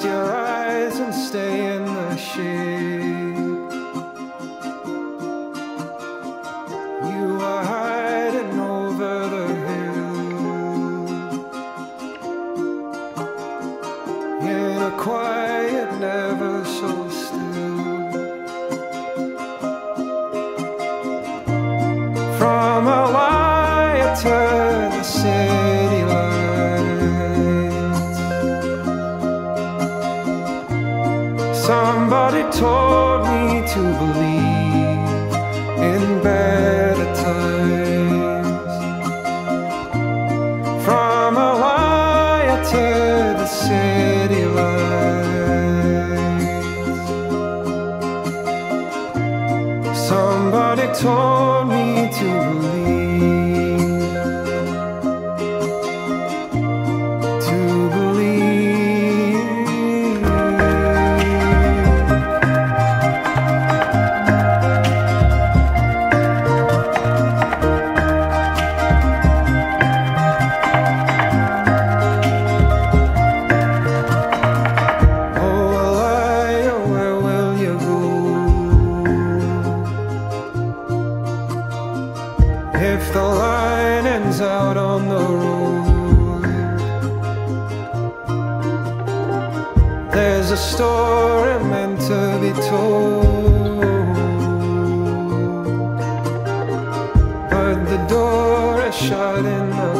Rest your eyes and stay in the shade. You are hiding over the hill in a quiet. To believe in better times. From a wire to the city lights. Somebody told me to believe. If the line ends out on the road, there's a story meant to be told. But the door is shut in the